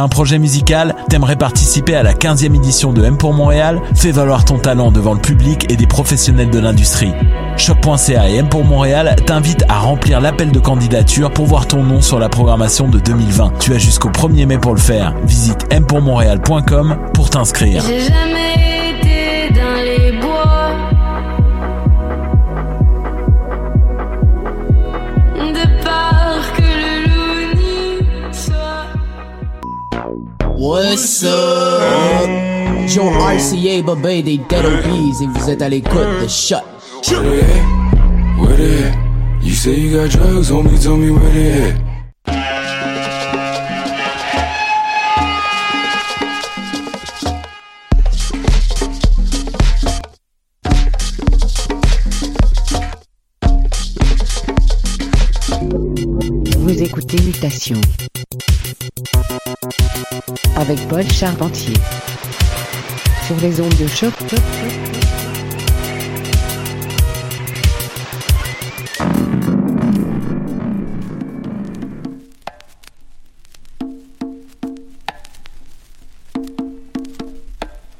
Un projet musical T'aimerais participer à la 15e édition de M pour Montréal? Fais valoir ton talent devant le public et des professionnels de l'industrie. Choc.ca et M pour Montréal t'invitent à remplir l'appel de candidature pour voir ton nom sur la programmation de 2020. Tu as jusqu'au 1er mai pour le faire. Visite mpourmontréal.com pour t'inscrire. J'ai jamais What's up? Joe RCA, Babé des Dead Obies, et vous êtes à l'écoute de Shut. Where they at? Where they at? You say you got drugs, homie, tell me where they at. Vous écoutez Mutation avec Paul Charpentier. Sur les ondes de choc.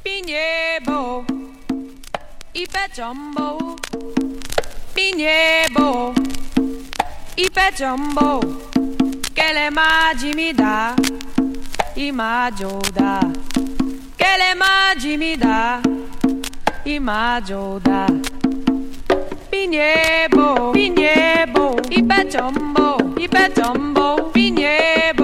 Piniebo, Ipe Jumbo, Piniebo, Ipe Jumbo, que le imaggio da, che le magi mi dà, imaggio da. Pignebo, pignebo, i pechombo, i pechombo, pignebo.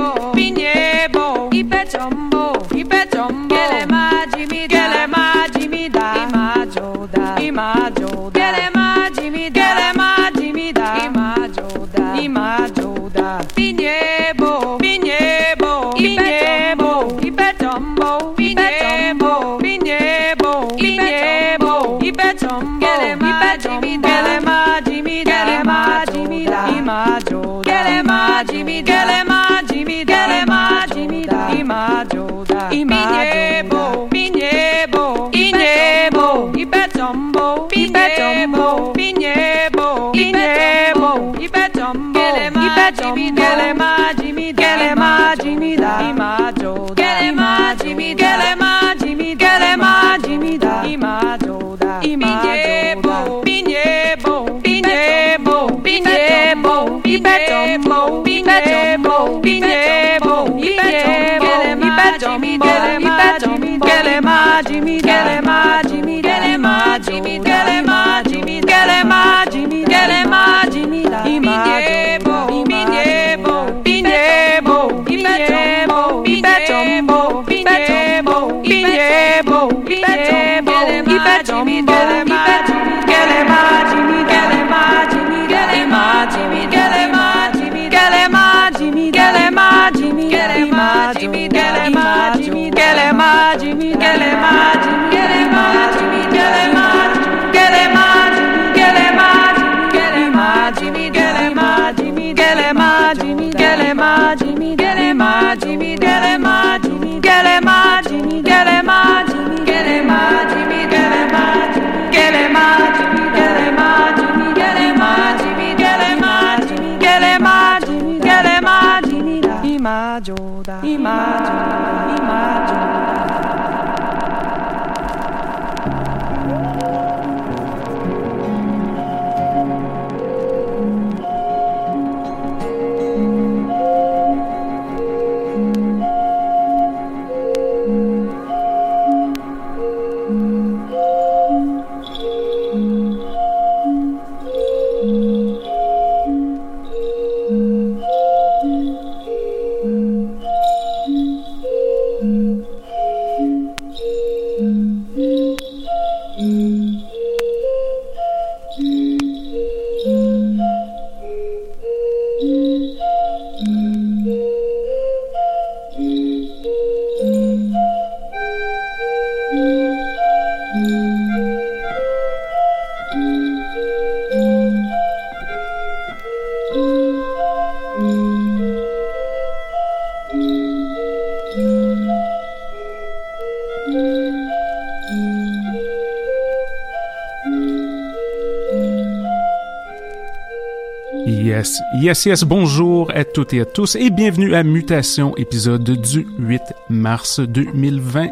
Yes, yes, bonjour à toutes et à tous et bienvenue à Mutation, épisode du 8 mars 2020.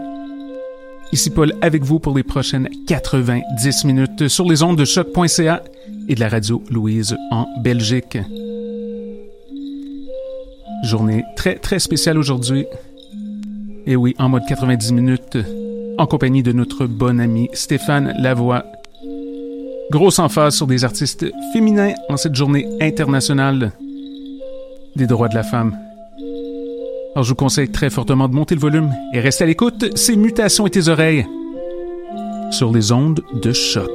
Ici Paul avec vous pour les prochaines 90 minutes sur les ondes de choc.ca et de la radio Louise en Belgique. Journée très très spéciale aujourd'hui. Et oui, en mode 90 minutes, en compagnie de notre bon ami Stéphane Lavoie. Grosse emphase sur des artistes féminins en cette journée internationale des droits de la femme. Alors je vous conseille très fortement de monter le volume et rester à l'écoute, ces mutations et tes oreilles sur les ondes de choc.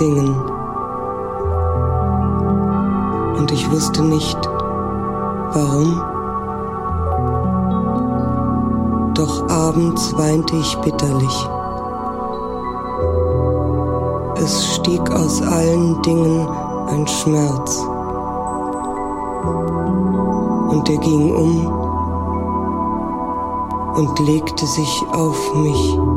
Singen. Und ich wusste nicht, warum. Doch abends weinte ich bitterlich. Es stieg aus allen Dingen ein Schmerz. Und er ging um und legte sich auf mich.「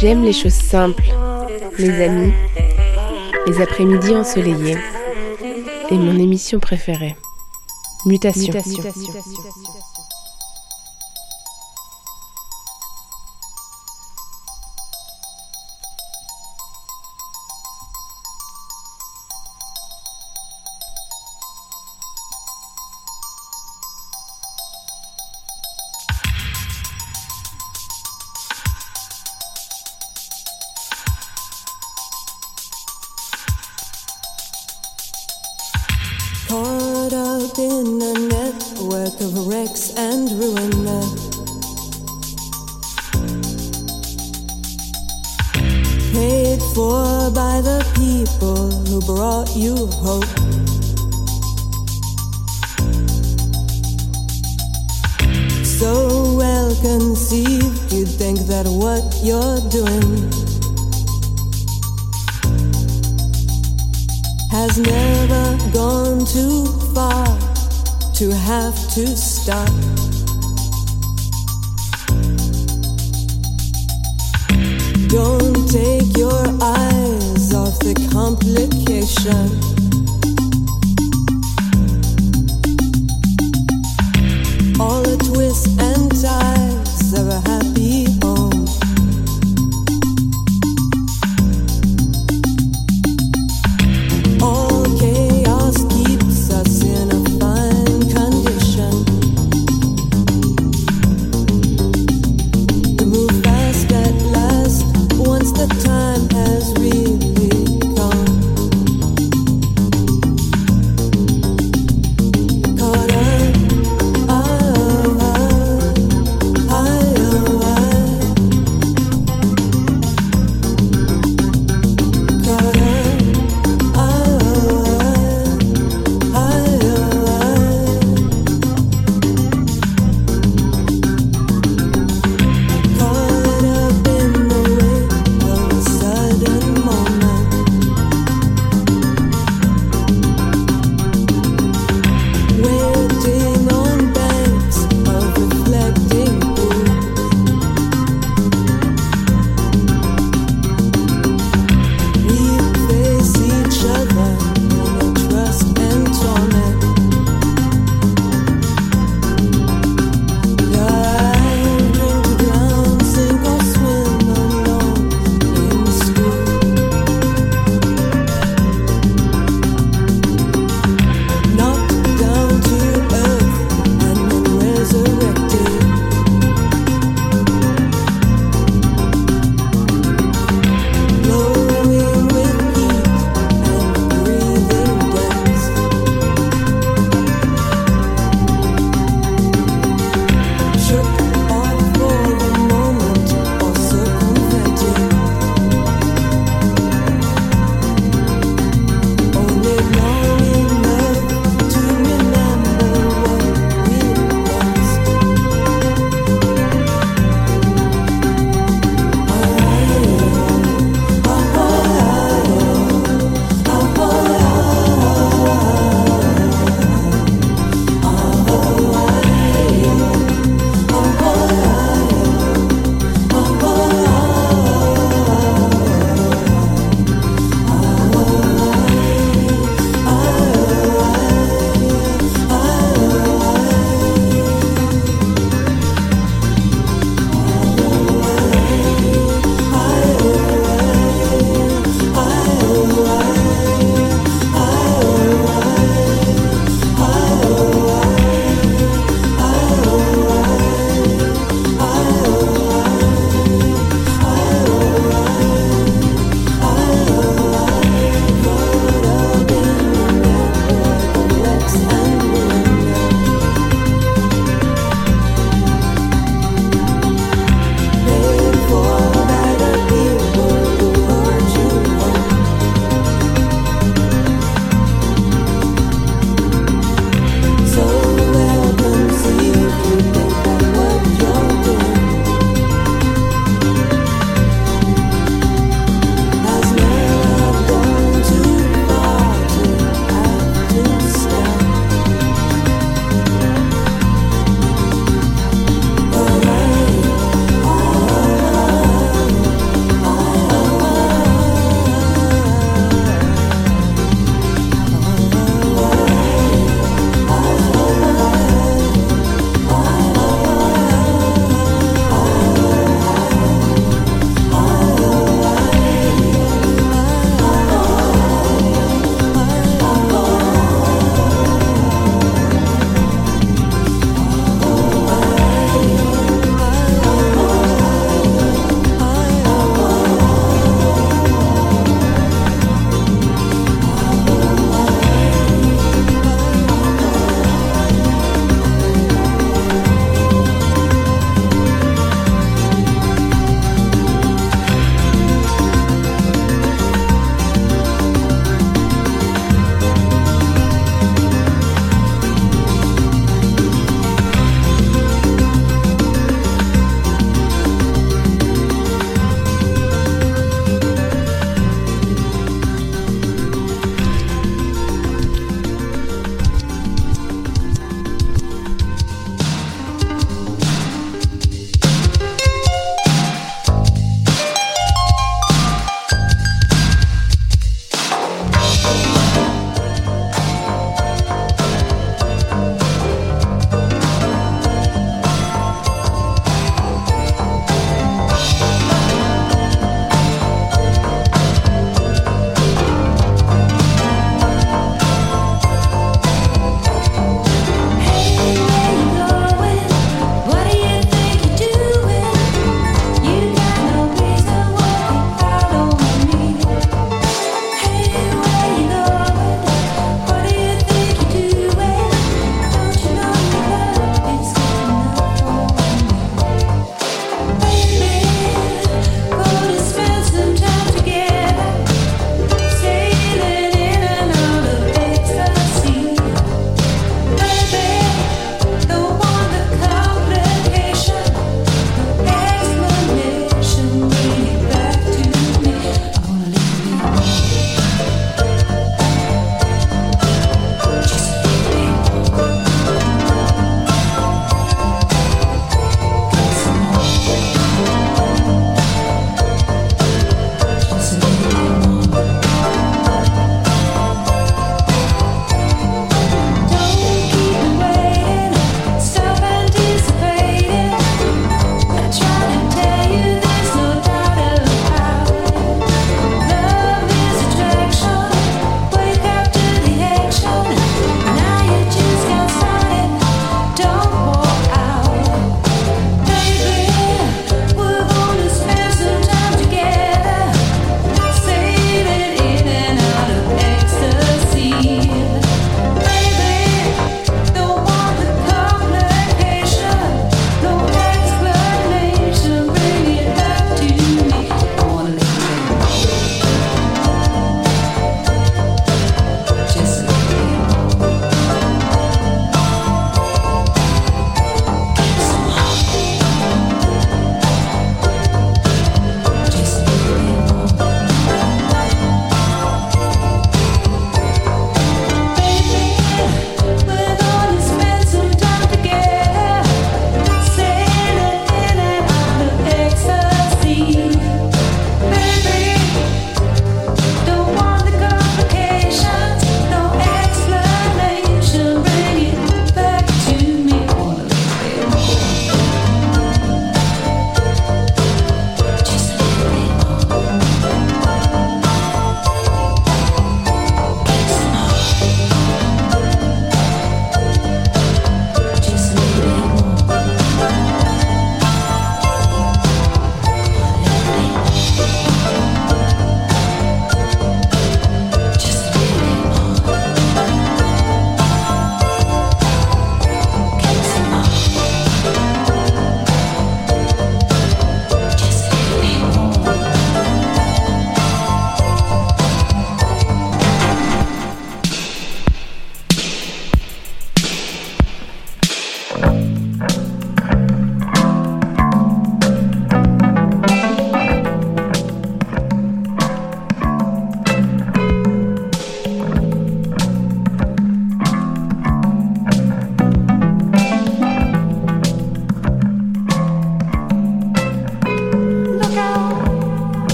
J'aime les choses simples, mes amis, les après-midi ensoleillés et mon émission préférée, Mutation.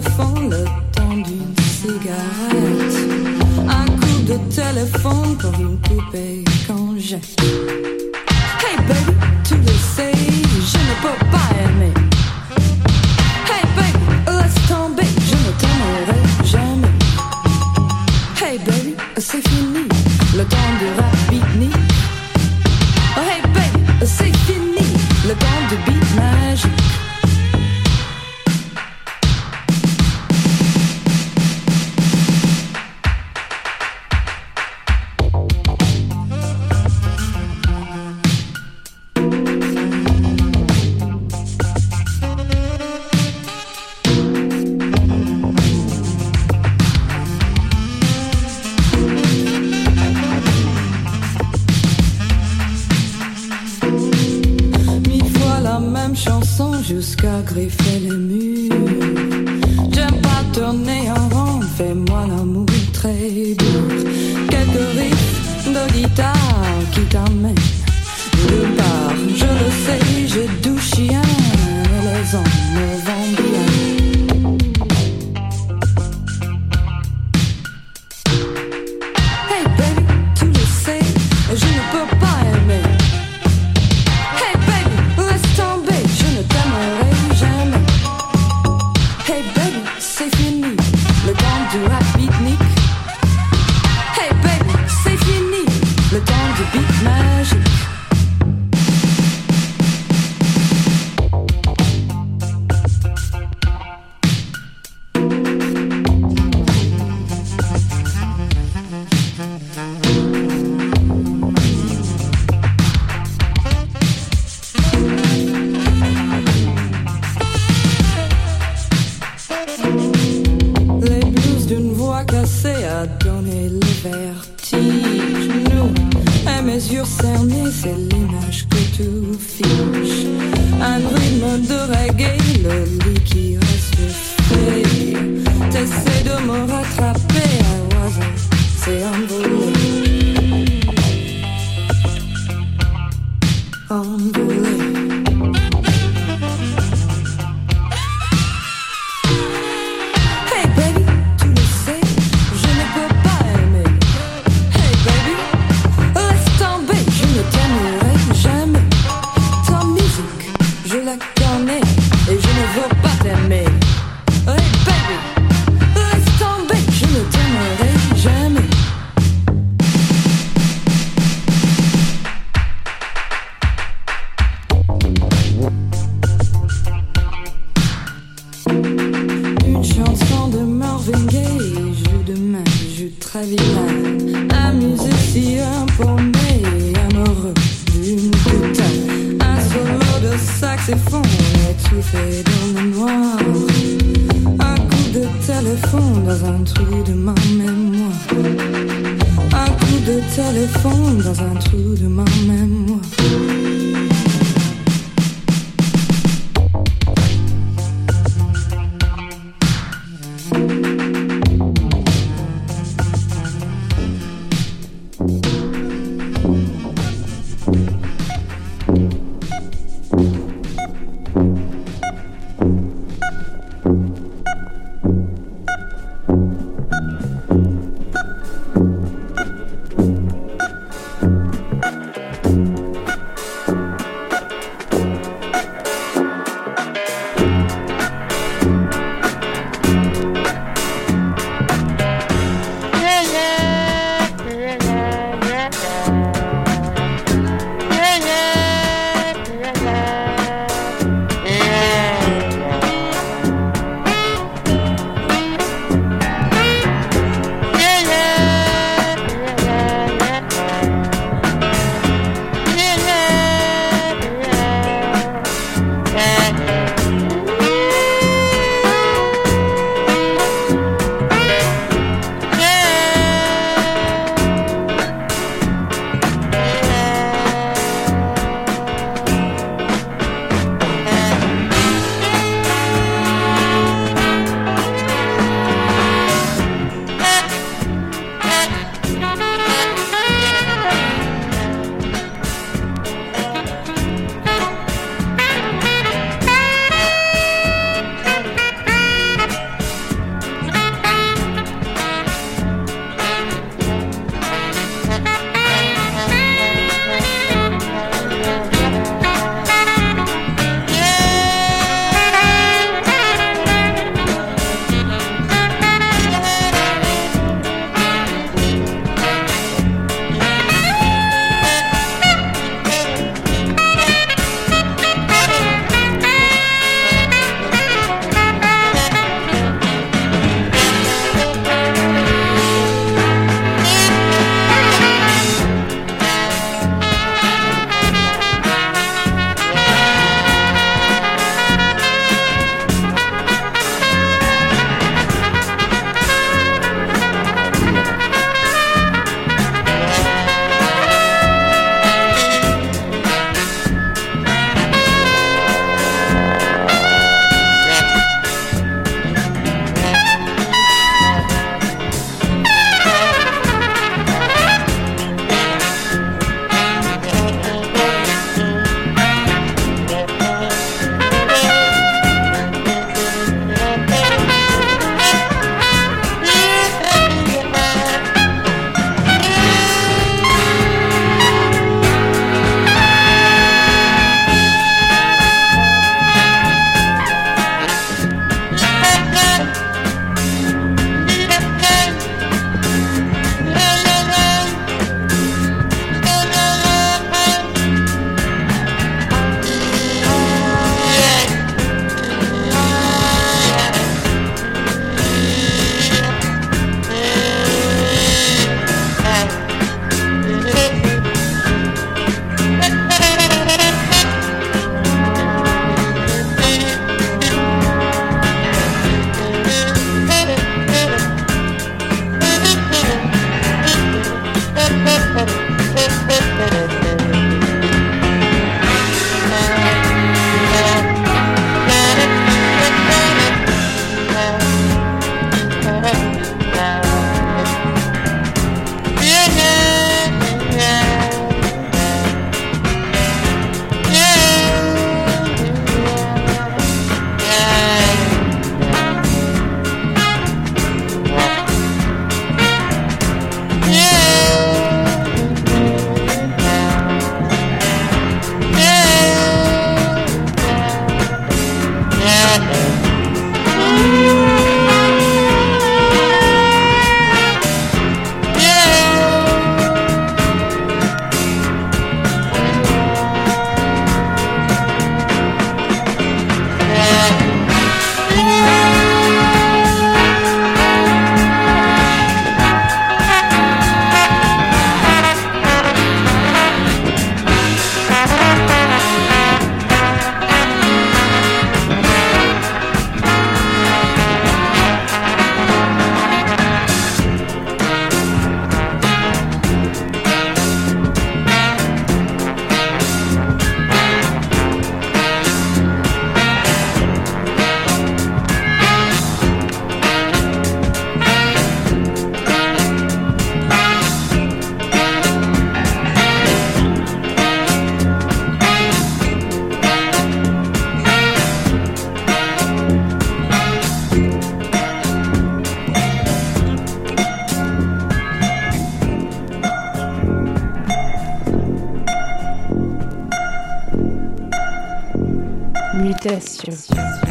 le temps d'une cigarette. Un coup de téléphone pour une poupée quand j'ai. Station.